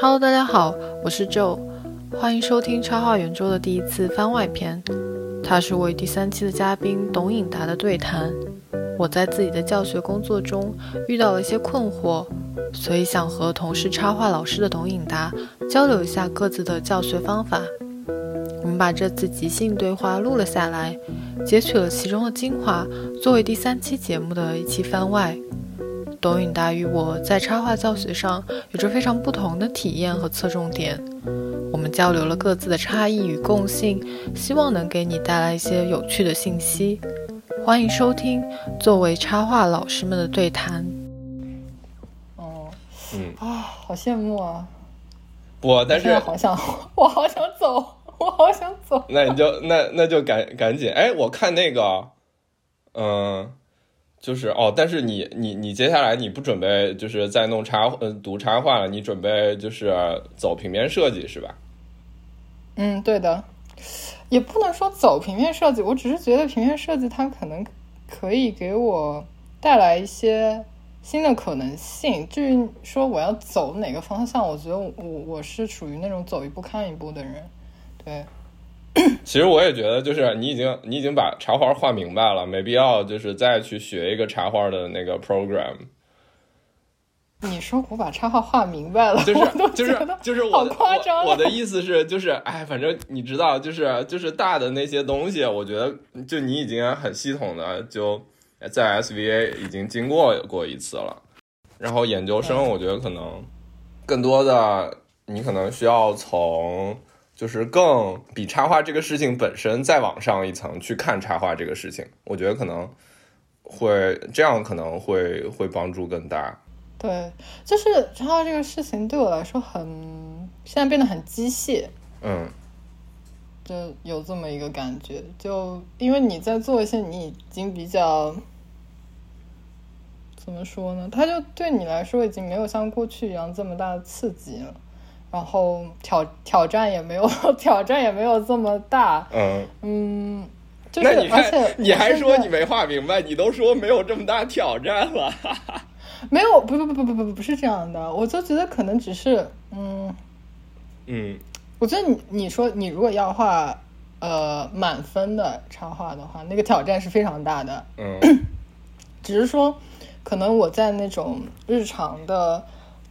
Hello，大家好，我是 Joe，欢迎收听插画圆桌的第一次番外篇。他是我与第三期的嘉宾董颖达的对谈。我在自己的教学工作中遇到了一些困惑，所以想和同是插画老师的董颖达交流一下各自的教学方法。我们把这次即兴对话录了下来，截取了其中的精华，作为第三期节目的一期番外。董颖达与我在插画教学上有着非常不同的体验和侧重点，我们交流了各自的差异与共性，希望能给你带来一些有趣的信息。欢迎收听作为插画老师们的对谈。哦，嗯啊，好羡慕啊！不，但是好想，我好想走，我好想走。那你就那那就赶赶紧哎，我看那个，嗯、就是哦，但是你你你接下来你不准备就是再弄插呃读插画了，你准备就是走平面设计是吧？嗯，对的，也不能说走平面设计，我只是觉得平面设计它可能可以给我带来一些新的可能性。至于说我要走哪个方向，我觉得我我是属于那种走一步看一步的人。对，其实我也觉得，就是你已经你已经把插画画明白了，没必要就是再去学一个插画的那个 program。你说我把插画画明白了，就是就是就是我的夸张我的意思是就是哎，反正你知道，就是就是大的那些东西，我觉得就你已经很系统的就在 SVA 已经经过过一次了，然后研究生我觉得可能更多的你可能需要从就是更比插画这个事情本身再往上一层去看插画这个事情，我觉得可能会这样可能会会帮助更大。对，就是插画这个事情对我来说很，现在变得很机械，嗯就有这么一个感觉。就因为你在做一些你已经比较怎么说呢，它就对你来说已经没有像过去一样这么大的刺激了，然后挑挑战也没有 挑战也没有这么大，嗯。嗯，就是那你而且还 你还说你没画明白，你都说没有这么大挑战了。没有不不不不不不不是这样的，我就觉得可能只是嗯。嗯我觉得你你说你如果要画呃满分的插画的话，那个挑战是非常大的。嗯 只是说，可能我在那种日常的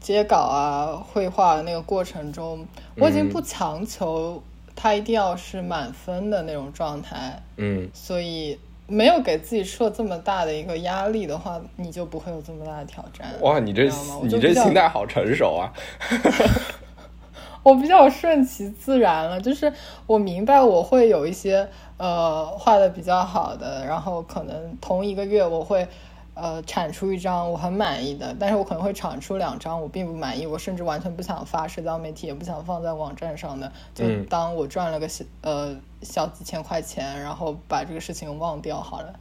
接稿啊、绘画的那个过程中，我已经嗯不强求它一定要是满分的那种状态，嗯，所以没有给自己设这么大的一个压力的话，你就不会有这么大的挑战。哇，你这你这心态好成熟啊。我比较顺其自然了，就是我明白我会有一些呃画的比较好的，然后可能同一个月我会呃产出一张我很满意的，但是我可能会产出两张我并不满意，我甚至完全不想发社交媒体，也不想放在网站上的，就嗯当我赚了个小呃小几千块钱，然后把这个事情忘掉好了，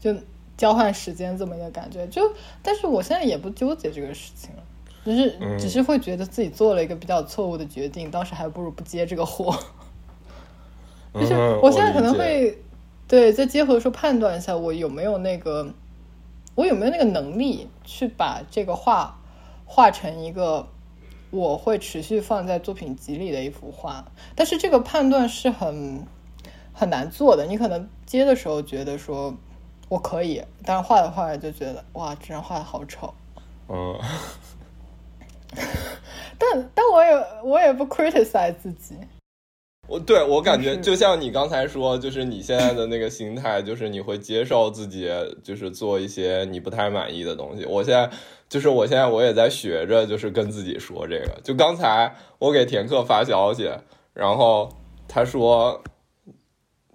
就交换时间这么一个感觉。就但是我现在也不纠结这个事情了。只是嗯只是会觉得自己做了一个比较错误的决定，当时还不如不接这个活。就是嗯我现在可能会对在接活的时候判断一下，我有没有那个，我有没有那个能力去把这个画画成一个我会持续放在作品集里的一幅画。但是这个判断是很很难做的，你可能接的时候觉得说我可以，但是画着画着就觉得哇，这张画的好丑。嗯但但我也我也不 criticize 自己，我对我感觉就像你刚才说，就是你现在的那个心态，就是你会接受自己，就是做一些你不太满意的东西。我现在就是我现在我也在学着，就是跟自己说这个。就刚才我给田克发消息，然后他说，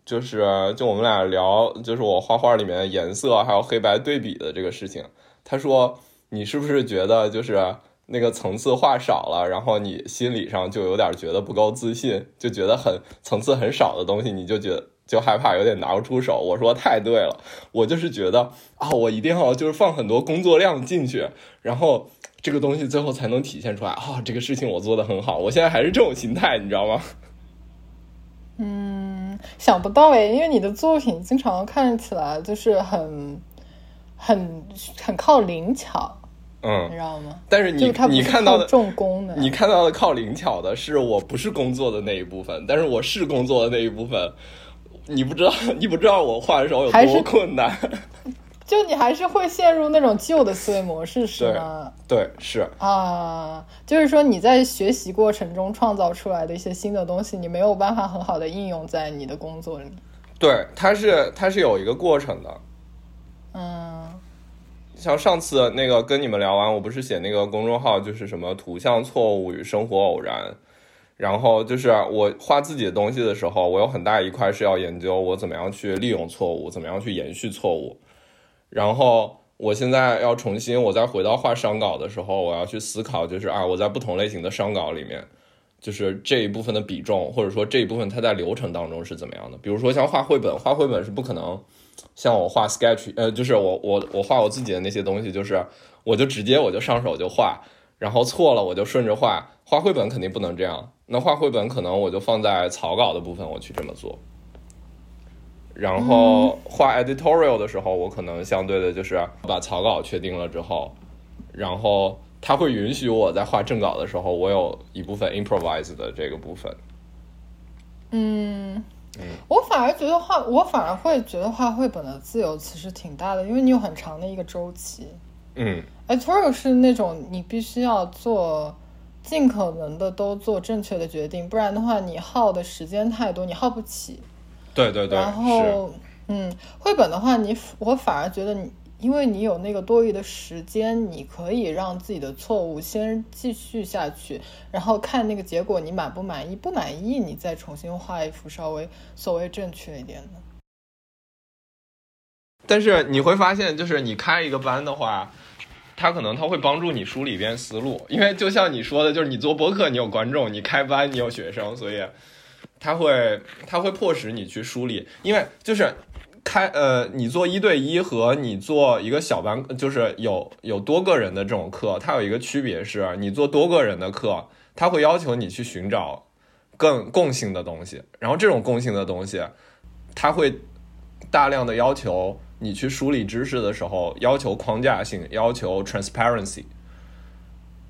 就是就我们俩聊，就是我画画里面的颜色还有黑白对比的这个事情。他说，你是不是觉得就是？那个层次画少了，然后你心理上就有点觉得不够自信，就觉得很层次很少的东西，你就觉得就害怕有点拿不出手。我说太对了，我就是觉得啊，我一定要就是放很多工作量进去，然后这个东西最后才能体现出来。啊，这个事情我做的很好，我现在还是这种心态，你知道吗？嗯，想不到诶，因为你的作品经常看起来就是很很很靠灵巧，嗯，你知道吗？但是你他你看到的重工的，你看到的靠灵巧的是我不是工作的那一部分，但是我是工作的那一部分，你不知道 你不知道我画的时候有多困难。就你还是会陷入那种旧的思维模式，是吗？对，是啊，就是说你在学习过程中创造出来的一些新的东西，你没有办法很好的应用在你的工作里。对，它是它是有一个过程的。嗯，像上次那个跟你们聊完，我不是写那个公众号，就是什么图像错误与生活偶然，然后就是我画自己的东西的时候，我有很大一块是要研究我怎么样去利用错误，怎么样去延续错误。然后我现在要重新，我再回到画商稿的时候，我要去思考，就是啊，我在不同类型的商稿里面，就是这一部分的比重，或者说这一部分它在流程当中是怎么样的。比如说像画绘本，画绘本是不可能像我画 sketch，呃，就是我我我画我自己的那些东西，就是我就直接我就上手就画，然后错了我就顺着画。画绘本肯定不能这样，那画绘本可能我就放在草稿的部分，我去这么做。然后画 editorial 的时候，我可能相对的就是把草稿确定了之后，然后他会允许我在画正稿的时候，我有一部分 improvise 的这个部分。嗯，我反而觉得画，我反而会觉得画绘本的自由其实挺大的，因为你有很长的一个周期。嗯，editorial 是那种你必须要做尽可能的都做正确的决定，不然的话你耗的时间太多，你耗不起。对对对，然后，嗯，绘本的话，你我反而觉得你，因为你有那个多余的时间，你可以让自己的错误先继续下去，然后看那个结果你满不满意，不满意你再重新画一幅稍微所谓正确一点的。但是你会发现，就是你开一个班的话，他可能他会帮助你梳理一遍思路，因为就像你说的，就是你做播客你有观众，你开班你有学生，所以。他会，他会迫使你去梳理，因为就是开呃，你做一对一和你做一个小班，就是有有多个人的这种课，它有一个区别是，你做多个人的课，它会要求你去寻找更共性的东西，然后这种共性的东西，它会大量的要求你去梳理知识的时候，要求框架性，要求 transparency。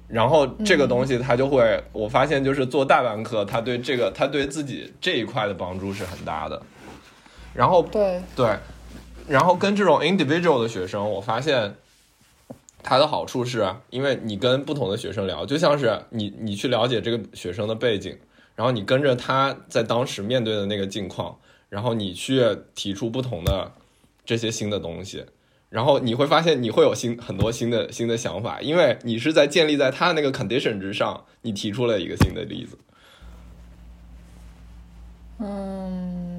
然后这个东西他就会，我发现就是做大班课，他对这个他对自己这一块的帮助是很大的。然后对对，然后跟这种 individual 的学生，我发现它的好处是，因为你跟不同的学生聊，就像是你你去了解这个学生的背景，然后你跟着他在当时面对的那个境况，然后你去提出不同的这些新的东西。然后你会发现你会有新很多新的新的想法，因为你是在建立在他那个 condition 之上，你提出了一个新的例子。嗯，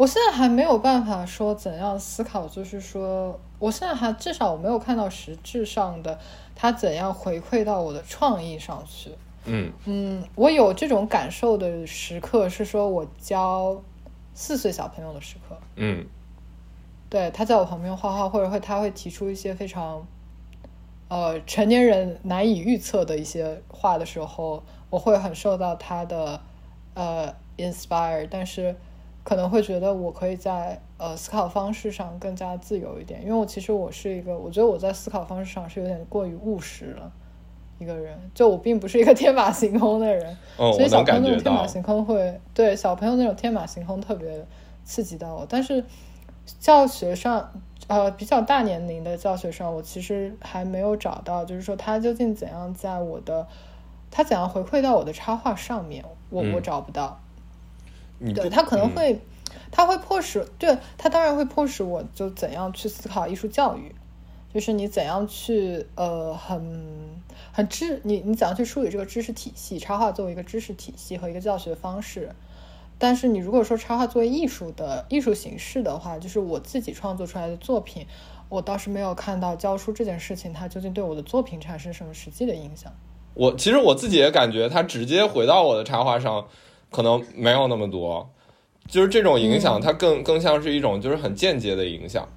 我现在还没有办法说怎样思考，就是说，我现在还至少我没有看到实质上的他怎样回馈到我的创意上去。嗯嗯，我有这种感受的时刻是说我教四岁小朋友的时刻。嗯。对，他在我旁边画画，或者会他会提出一些非常，呃，成年人难以预测的一些话的时候，我会很受到他的呃 inspire，但是可能会觉得我可以在呃思考方式上更加自由一点，因为我其实我是一个，我觉得我在思考方式上是有点过于务实了一个人，就我并不是一个天马行空的人，所以小朋友那种天马行空会对小朋友那种天马行空特别刺激到我，但是。教学上，呃，比较大年龄的教学上，我其实还没有找到，就是说他究竟怎样在我的，他怎样回馈到我的插画上面，我我找不到。对他可能会，他会迫使，对他当然会迫使我就怎样去思考艺术教育，就是你怎样去呃很很知你你怎样去梳理这个知识体系，插画作为一个知识体系和一个教学方式。但是你如果说插画作为艺术的艺术形式的话，就是我自己创作出来的作品，我倒是没有看到教书这件事情它究竟对我的作品产生什么实际的影响。我其实我自己也感觉它直接回到我的插画上，可能没有那么多。就是这种影响，它更更像是一种就是很间接的影响。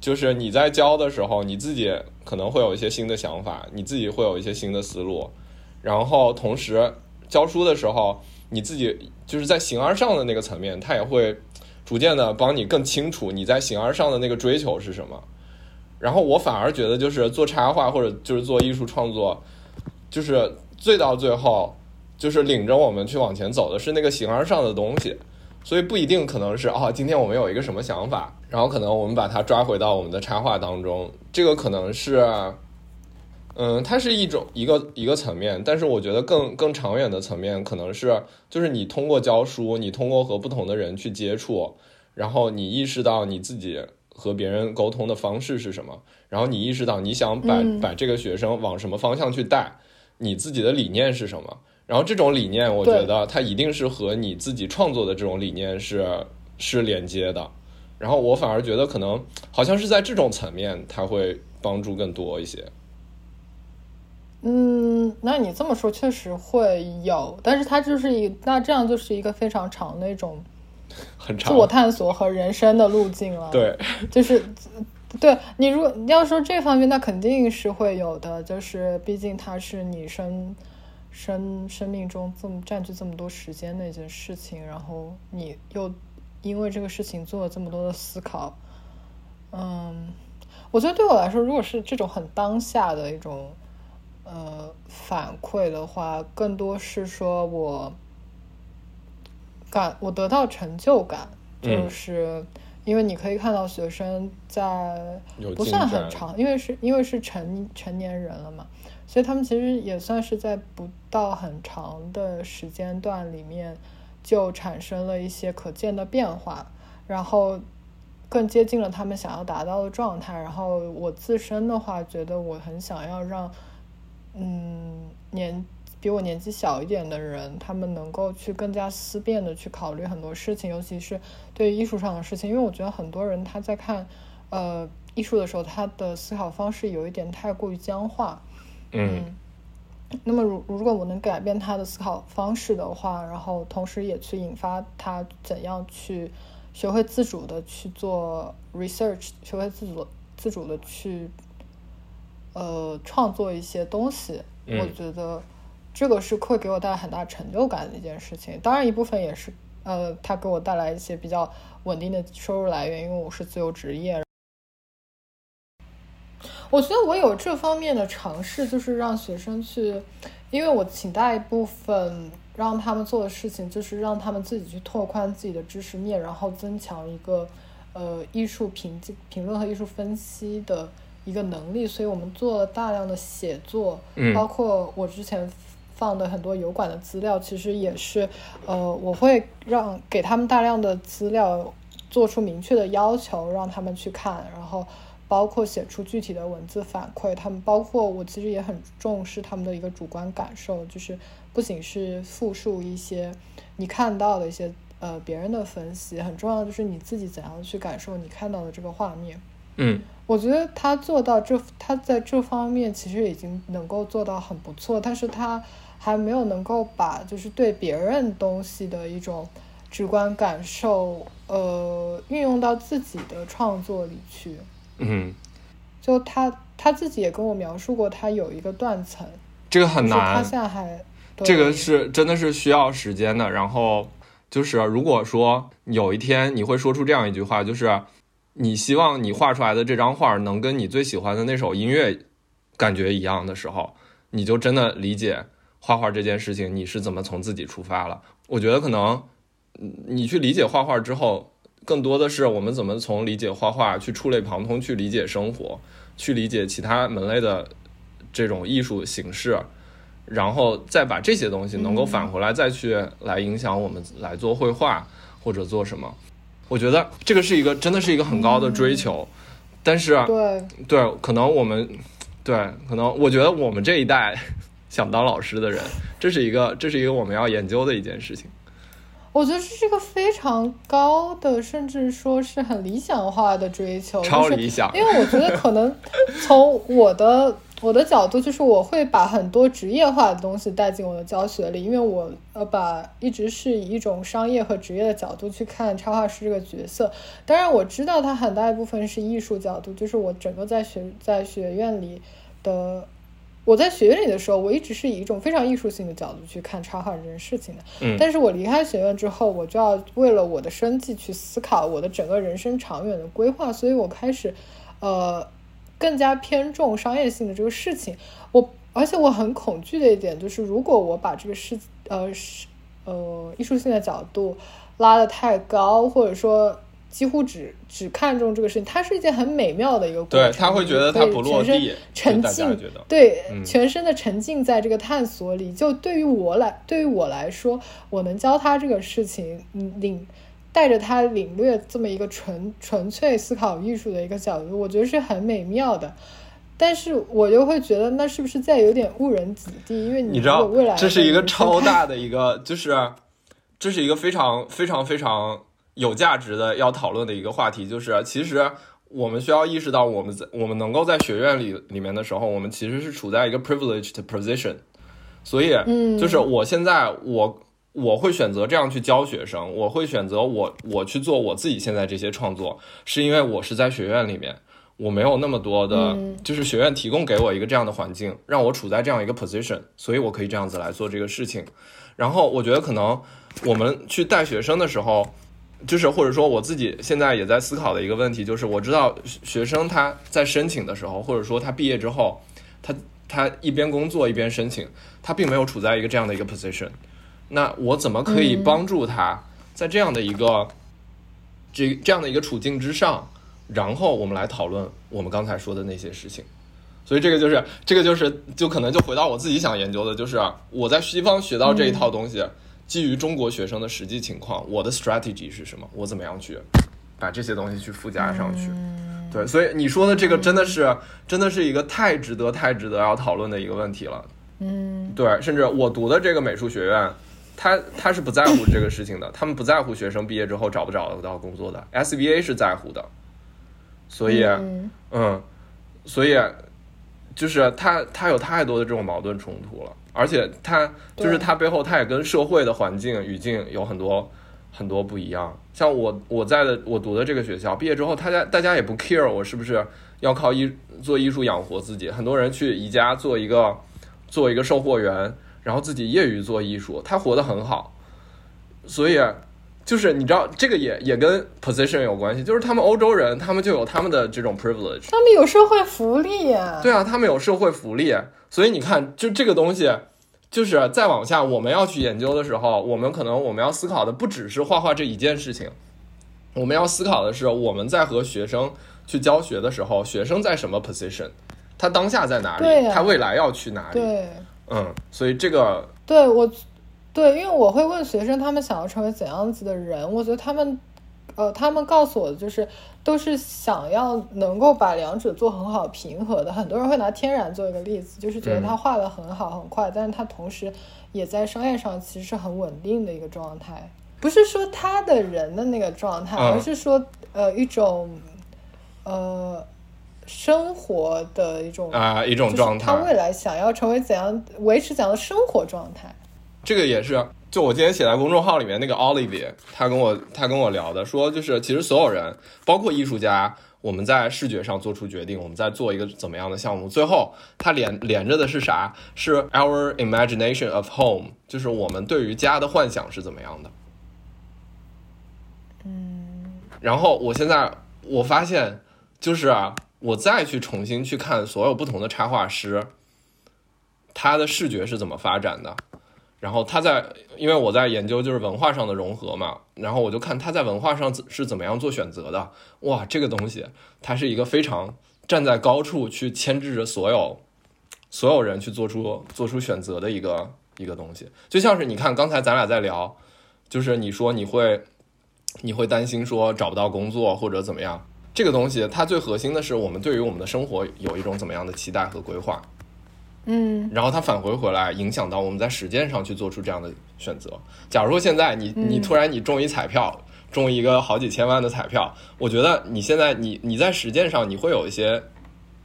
就是你在教的时候，你自己可能会有一些新的想法，你自己会有一些新的思路，然后同时教书的时候。你自己就是在形而上的那个层面，它也会逐渐的帮你更清楚你在形而上的那个追求是什么。然后我反而觉得，就是做插画或者就是做艺术创作，就是最到最后，就是领着我们去往前走的是那个形而上的东西，所以不一定可能是啊，今天我们有一个什么想法，然后可能我们把它抓回到我们的插画当中，这个可能是，嗯，它是一种一个一个层面，但是我觉得更更长远的层面，可能是就是你通过教书，你通过和不同的人去接触，然后你意识到你自己。和别人沟通的方式是什么？然后你意识到你想把把这个学生往什么方向去带，你自己的理念是什么？然后这种理念，我觉得它一定是和你自己创作的这种理念是是连接的。然后我反而觉得可能好像是在这种层面，它会帮助更多一些。嗯，那你这么说确实会有，但是它就是一那这样就是一个非常长的一种。很长，自我探索和人生的路径了。对，就是对你如果要说这方面，那肯定是会有的。就是毕竟它是你生生生命中这么占据这么多时间的一件事情，然后你又因为这个事情做了这么多的思考。嗯，我觉得对我来说，如果是这种很当下的一种呃反馈的话，更多是说我。感我得到成就感，就是因为你可以看到学生在不算很长，因为是因为是成成年人了嘛，所以他们其实也算是在不到很长的时间段里面就产生了一些可见的变化，然后更接近了他们想要达到的状态。然后我自身的话，觉得我很想要让嗯年。比我年纪小一点的人，他们能够去更加思辨的去考虑很多事情，尤其是对于艺术上的事情。因为我觉得很多人他在看呃艺术的时候，他的思考方式有一点太过于僵化。嗯。那么，如如果我能改变他的思考方式的话，然后同时也去引发他怎样去学会自主的去做 research，学会自主自主的去呃创作一些东西，我觉得。这个是会给我带来很大成就感的一件事情，当然一部分也是，呃，他给我带来一些比较稳定的收入来源，因为我是自由职业。我觉得我有这方面的尝试，就是让学生去，因为我挺大一部分让他们做的事情，就是让他们自己去拓宽自己的知识面，然后增强一个呃艺术评评论和艺术分析的一个能力。所以我们做了大量的写作，包括我之前。放的很多油管的资料，其实也是，呃，我会让给他们大量的资料，做出明确的要求，让他们去看，然后包括写出具体的文字反馈。他们包括我其实也很重视他们的一个主观感受，就是不仅是复述一些你看到的一些呃别人的分析，很重要的就是你自己怎样去感受你看到的这个画面。嗯。我觉得他做到这，他在这方面其实已经能够做到很不错，但是他还没有能够把就是对别人东西的一种直观感受，呃，运用到自己的创作里去。嗯，就他他自己也跟我描述过，他有一个断层，这个很难。他现在还这个是真的是需要时间的。然后就是如果说有一天你会说出这样一句话，就是。你希望你画出来的这张画能跟你最喜欢的那首音乐感觉一样的时候，你就真的理解画画这件事情你是怎么从自己出发了。我觉得可能你去理解画画之后，更多的是我们怎么从理解画画去触类旁通，去理解生活，去理解其他门类的这种艺术形式，然后再把这些东西能够返回来，再去来影响我们来做绘画或者做什么。我觉得这个是一个真的是一个很高的追求，但是对对，可能我们对可能我觉得我们这一代想当老师的人，这是一个这是一个我们要研究的一件事情。我觉得这是一个非常高的，甚至说是很理想化的追求，超理想。因为我觉得可能从我的。我的角度就是我会把很多职业化的东西带进我的教学里，因为我呃把一直是以一种商业和职业的角度去看插画师这个角色。当然我知道它很大一部分是艺术角度，就是我整个在学在学院里的，我在学院里的时候，我一直是以一种非常艺术性的角度去看插画这件事情的。嗯，但是我离开学院之后，我就要为了我的生计去思考我的整个人生长远的规划，所以我开始呃。更加偏重商业性的这个事情。我而且我很恐惧的一点就是，如果我把这个事呃是呃艺术性的角度拉得太高，或者说。几乎只只看重这个事情，它是一件很美妙的一个过程。对他会觉得他不落地，沉浸，对，全身的沉浸在这个探索里。就对于我来，对于我来说，我能教他这个事情，领带着他领略这么一个纯纯粹思考艺术的一个角度，我觉得是很美妙的。但是我就会觉得，那是不是在有点误人子弟？因为你知道，未来这是一个超大的一个，就是这是一个非常非常非常。有价值的要讨论的一个话题，就是其实我们需要意识到，我们在我们能够在学院里里面的时候，我们其实是处在一个 privileged position。所以，嗯，就是我现在我我会选择这样去教学生，我会选择我我去做我自己现在这些创作，是因为我是在学院里面，我没有那么多的，就是学院提供给我一个这样的环境，让我处在这样一个 position，所以我可以这样子来做这个事情。然后，我觉得可能我们去带学生的时候。就是或者说我自己现在也在思考的一个问题，就是我知道学生他在申请的时候，或者说他毕业之后，他他一边工作一边申请，他并没有处在一个这样的一个 position。那我怎么可以帮助他在这样的一个这这样的一个处境之上，然后我们来讨论我们刚才说的那些事情。所以这个就是这个就是就可能就回到我自己想研究的，就是我在西方学到这一套东西。基于中国学生的实际情况，我的 strategy 是什么？我怎么样去把这些东西去附加上去？对，所以你说的这个真的是，真的是一个太值得、太值得要讨论的一个问题了。嗯，对，甚至我读的这个美术学院，他他是不在乎这个事情的，他们不在乎学生毕业之后找不找得到工作的，SBA 是在乎的。所以，嗯，所以就是他他有太多的这种矛盾冲突了。而且他就是他背后，他也跟社会的环境语境有很多很多不一样。像我我在的我读的这个学校，毕业之后，大家大家也不 care 我是不是要靠艺做艺术养活自己。很多人去宜家做一个做一个售货员，然后自己业余做艺术，他活得很好。所以就是你知道，这个也也跟 position 有关系。就是他们欧洲人，他们就有他们的这种 privilege，他们有社会福利呀。对啊，他们有社会福利。所以你看，就这个东西，就是再往下我们要去研究的时候，我们可能我们要思考的不只是画画这一件事情，我们要思考的是我们在和学生去教学的时候，学生在什么 position，他当下在哪里，他未来要去哪里？对，嗯，所以这个，对我，对，因为我会问学生他们想要成为怎样子的人，我觉得他们。呃，他们告诉我的就是，都是想要能够把两者做很好平和的。很多人会拿天然做一个例子，就是觉得他画的很好很快，但是他同时也在商业上其实是很稳定的一个状态。不是说他的人的那个状态，而是说呃一种呃生活的一种啊一种状态。他未来想要成为怎样维持怎样的生活状态？这个也是。就我今天写在公众号里面那个 Olivia，他跟我他跟我聊的，说就是其实所有人，包括艺术家，我们在视觉上做出决定，我们在做一个怎么样的项目，最后它连连着的是啥？是 our imagination of home，就是我们对于家的幻想是怎么样的。嗯。然后我现在我发现，就是啊，我再去重新去看所有不同的插画师，他的视觉是怎么发展的。然后他在，因为我在研究就是文化上的融合嘛，然后我就看他在文化上是怎么样做选择的。哇，这个东西，它是一个非常站在高处去牵制着所有所有人去做出做出选择的一个一个东西。就像是你看刚才咱俩在聊，就是你说你会你会担心说找不到工作或者怎么样，这个东西它最核心的是我们对于我们的生活有一种怎么样的期待和规划。嗯，然后它返回回来，影响到我们在实践上去做出这样的选择。假如说现在你你突然你中一彩票，中一个好几千万的彩票，我觉得你现在你你在实践上你会有一些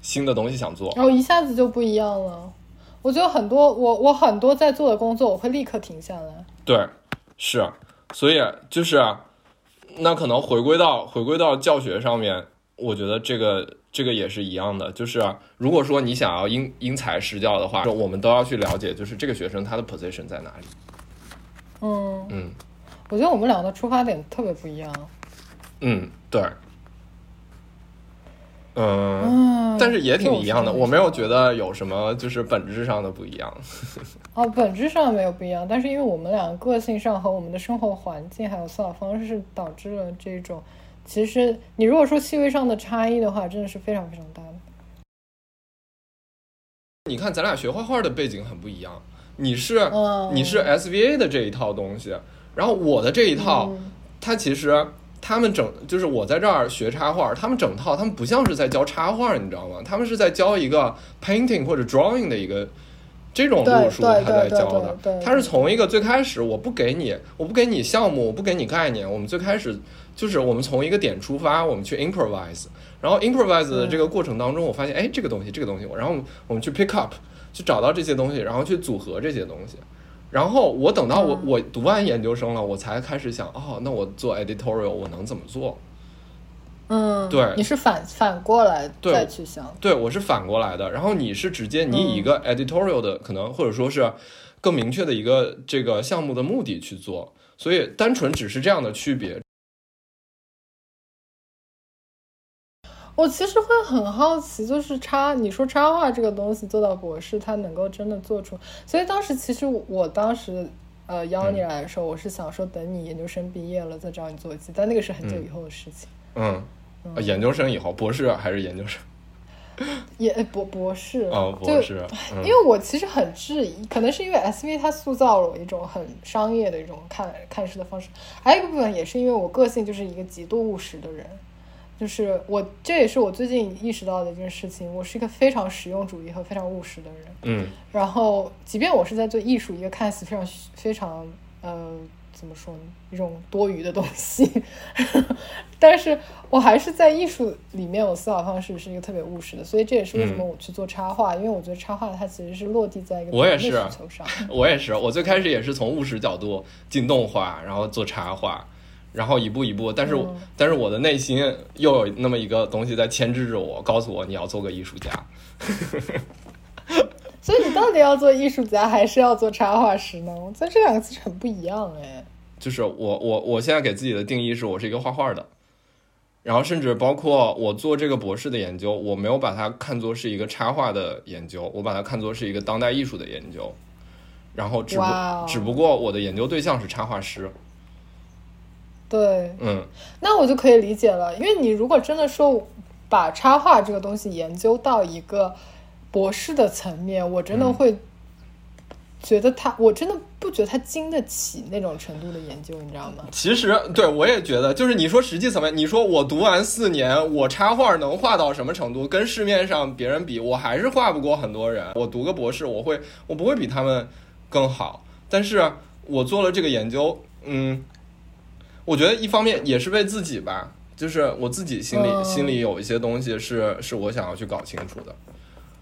新的东西想做，然后一下子就不一样了。我觉得很多我我很多在做的工作，我会立刻停下来。对，是，所以就是那可能回归到回归到教学上面，我觉得这个。这个也是一样的，就是如果说你想要因因材施教的话，我们都要去了解，就是这个学生他的 position 在哪里。嗯嗯，我觉得我们两个的出发点特别不一样。嗯，对。嗯，但是也挺一样的，我没有觉得有什么就是本质上的不一样。哦，本质上没有不一样，但是因为我们两个个性上和我们的生活环境还有思考方式，导致了这种。其实你如果说细微上的差异的话，真的是非常非常大的。你看，咱俩学画画的背景很不一样，你是、嗯你是 SVA 的这一套东西，然后我的这一套，嗯它其实他们整就是我在这儿学插画，他们整套他们不像是在教插画，你知道吗？他们是在教一个 painting 或者 drawing 的一个这种路数，他在教的他是从一个最开始我不给你，我不给你项目，我不给你概念，我们最开始就是我们从一个点出发，我们去 improvise，然后 improvise 的这个过程当中，我发现哎这个东西这个东西，然后我们去 pick up，去找到这些东西，然后去组合这些东西。然后我等到我、嗯我读完研究生了，我才开始想，哦，那我做 editorial 我能怎么做？嗯，对你是反反过来对再去想。对我是反过来的，然后你是直接你嗯以一个 editorial 的可能，或者说是更明确的一个这个项目的目的去做，所以单纯只是这样的区别。我其实会很好奇，就是插你说插画这个东西做到博士，他能够真的做出。所以当时其实我当时呃邀你来的时候，我是想说等你研究生毕业了再找你做一期，但那个是很久以后的事情。嗯，呃研究生以后，博士还是研究生？也呃博博士哦，就博士，嗯因为我其实很质疑，可能是因为 SV 它塑造了我一种很商业的一种看看事的方式，还有一个部分也是因为我个性就是一个极度务实的人，就是我这也是我最近意识到的一件事情，我是一个非常实用主义和非常务实的人。嗯然后，即便我是在做艺术，一个看似非常非常呃怎么说呢，一种多余的东西，但是我还是在艺术里面，我思考方式是一个特别务实的，所以这也是为什么我去做插画，因为我觉得插画它其实是落地在一个我也是。我也是，我最开始也是从务实角度进动画，然后做插画，然后一步一步，但是、嗯但是我的内心又有那么一个东西在牵制着我，告诉我你要做个艺术家。所以你到底要做艺术家还是要做插画师呢？我觉得这两个其实很不一样哎。就是我我我现在给自己的定义是我是一个画画的，然后甚至包括我做这个博士的研究，我没有把它看作是一个插画的研究，我把它看作是一个当代艺术的研究，然后只只不过我的研究对象是插画师，对，嗯那我就可以理解了，因为你如果真的说把插画这个东西研究到一个博士的层面，我真的嗯会觉得他，我真的不觉得他经得起那种程度的研究，你知道吗？其实对我也觉得，就是你说实际层面，你说我读完四年，我插画能画到什么程度？跟市面上别人比，我还是画不过很多人。我读个博士，我会我不会比他们更好，但是我做了这个研究，嗯，我觉得一方面也是为自己吧，就是我自己心里、嗯。心里有一些东西是是我想要去搞清楚的，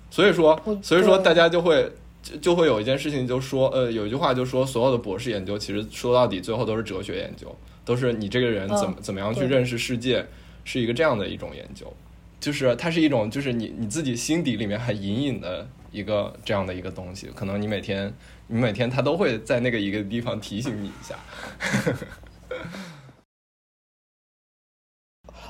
所以说所以说大家就会。就就会有一件事情，就说，呃，有一句话就说，所有的博士研究其实说到底，最后都是哲学研究，都是你这个人怎么、嗯怎么样去认识世界，是一个这样的一种研究，就是它是一种，就是你你自己心底里面很隐隐的一个这样的一个东西，可能你每天你每天他都会在那个一个地方提醒你一下，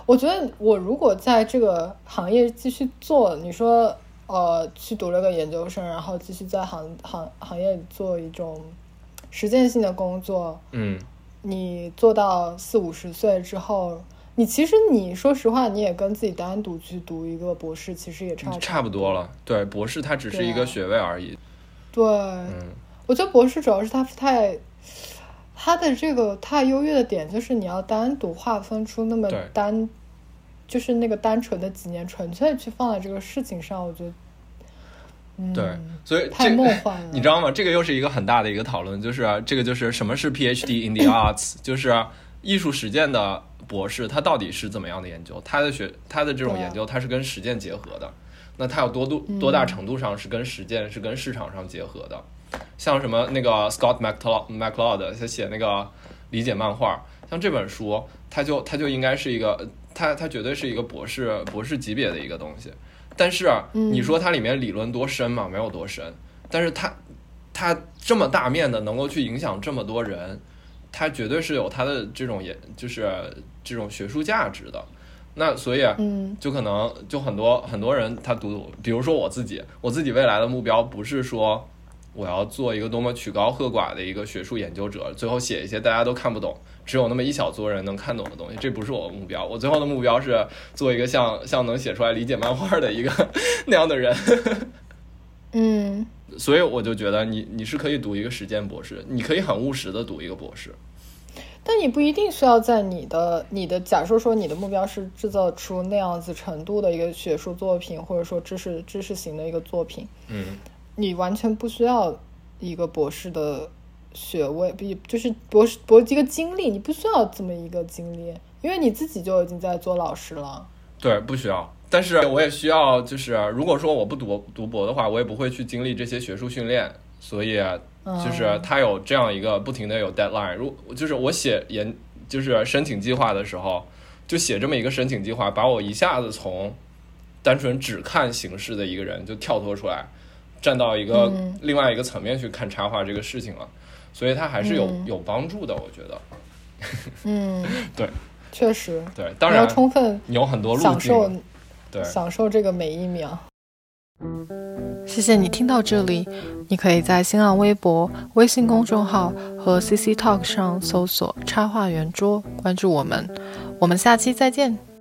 我觉得我如果在这个行业继续做，你说呃去读了个研究生，然后继续在行行行业里做一种实践性的工作，嗯，你做到四五十岁之后，你其实你说实话，你也跟自己单独去读一个博士，其实也差差不多了。对，博士它只是一个学位而已。对，嗯我觉得博士主要是他太。他的这个太优越的点就是你要单独划分出那么单，就是那个单纯的几年，纯粹去放在这个事情上，我觉得，嗯，对，所以太梦幻了。你知道吗？这个又是一个很大的一个讨论，就是啊这个就是什么是 PhD in the arts，就是啊艺术实践的博士，他到底是怎么样的研究？他的学他的这种研究，它是跟实践结合的。那它有多度多大程度上是跟实践是跟市场上结合的？像什么那个 Scott McCloud McCloud 他写那个理解漫画，像这本书，他就他就应该是一个，他他绝对是一个博士博士级别的一个东西。但是啊你说它里面理论多深嘛？没有多深，但是它它这么大面的能够去影响这么多人，它绝对是有它的这种也就是这种学术价值的。那所以，嗯，就可能就很多很多人他读，比如说我自己，我自己未来的目标不是说我要做一个多么曲高和寡的一个学术研究者，最后写一些大家都看不懂，只有那么一小撮人能看懂的东西，这不是我的目标。我最后的目标是做一个像像能写出来理解漫画的一个 那样的人。嗯，所以我就觉得你你是可以读一个实践博士，你可以很务实的读一个博士。但你不一定需要在你的你的假设说你的目标是制造出那样子程度的一个学术作品，或者说知识知识型的一个作品，嗯，你完全不需要一个博士的学位，比就是博士博一个经历，你不需要这么一个经历，因为你自己就已经在做老师了。对，不需要。但是我也需要，就是如果说我不读读博的话，我也不会去经历这些学术训练，所以。就是他有这样一个不停的有 deadline，如就是我写研就是申请计划的时候，就写这么一个申请计划，把我一下子从单纯只看形式的一个人就跳脱出来，站到一个另外一个层面去看插画这个事情了，所以它还是有有帮助的，我觉得。嗯，对，确实，对，当然要充分有很多享受，对，享受这个每一秒。谢谢你听到这里，你可以在新浪微博、微信公众号和 CC Talk 上搜索“插画圆桌”，关注我们。我们下期再见。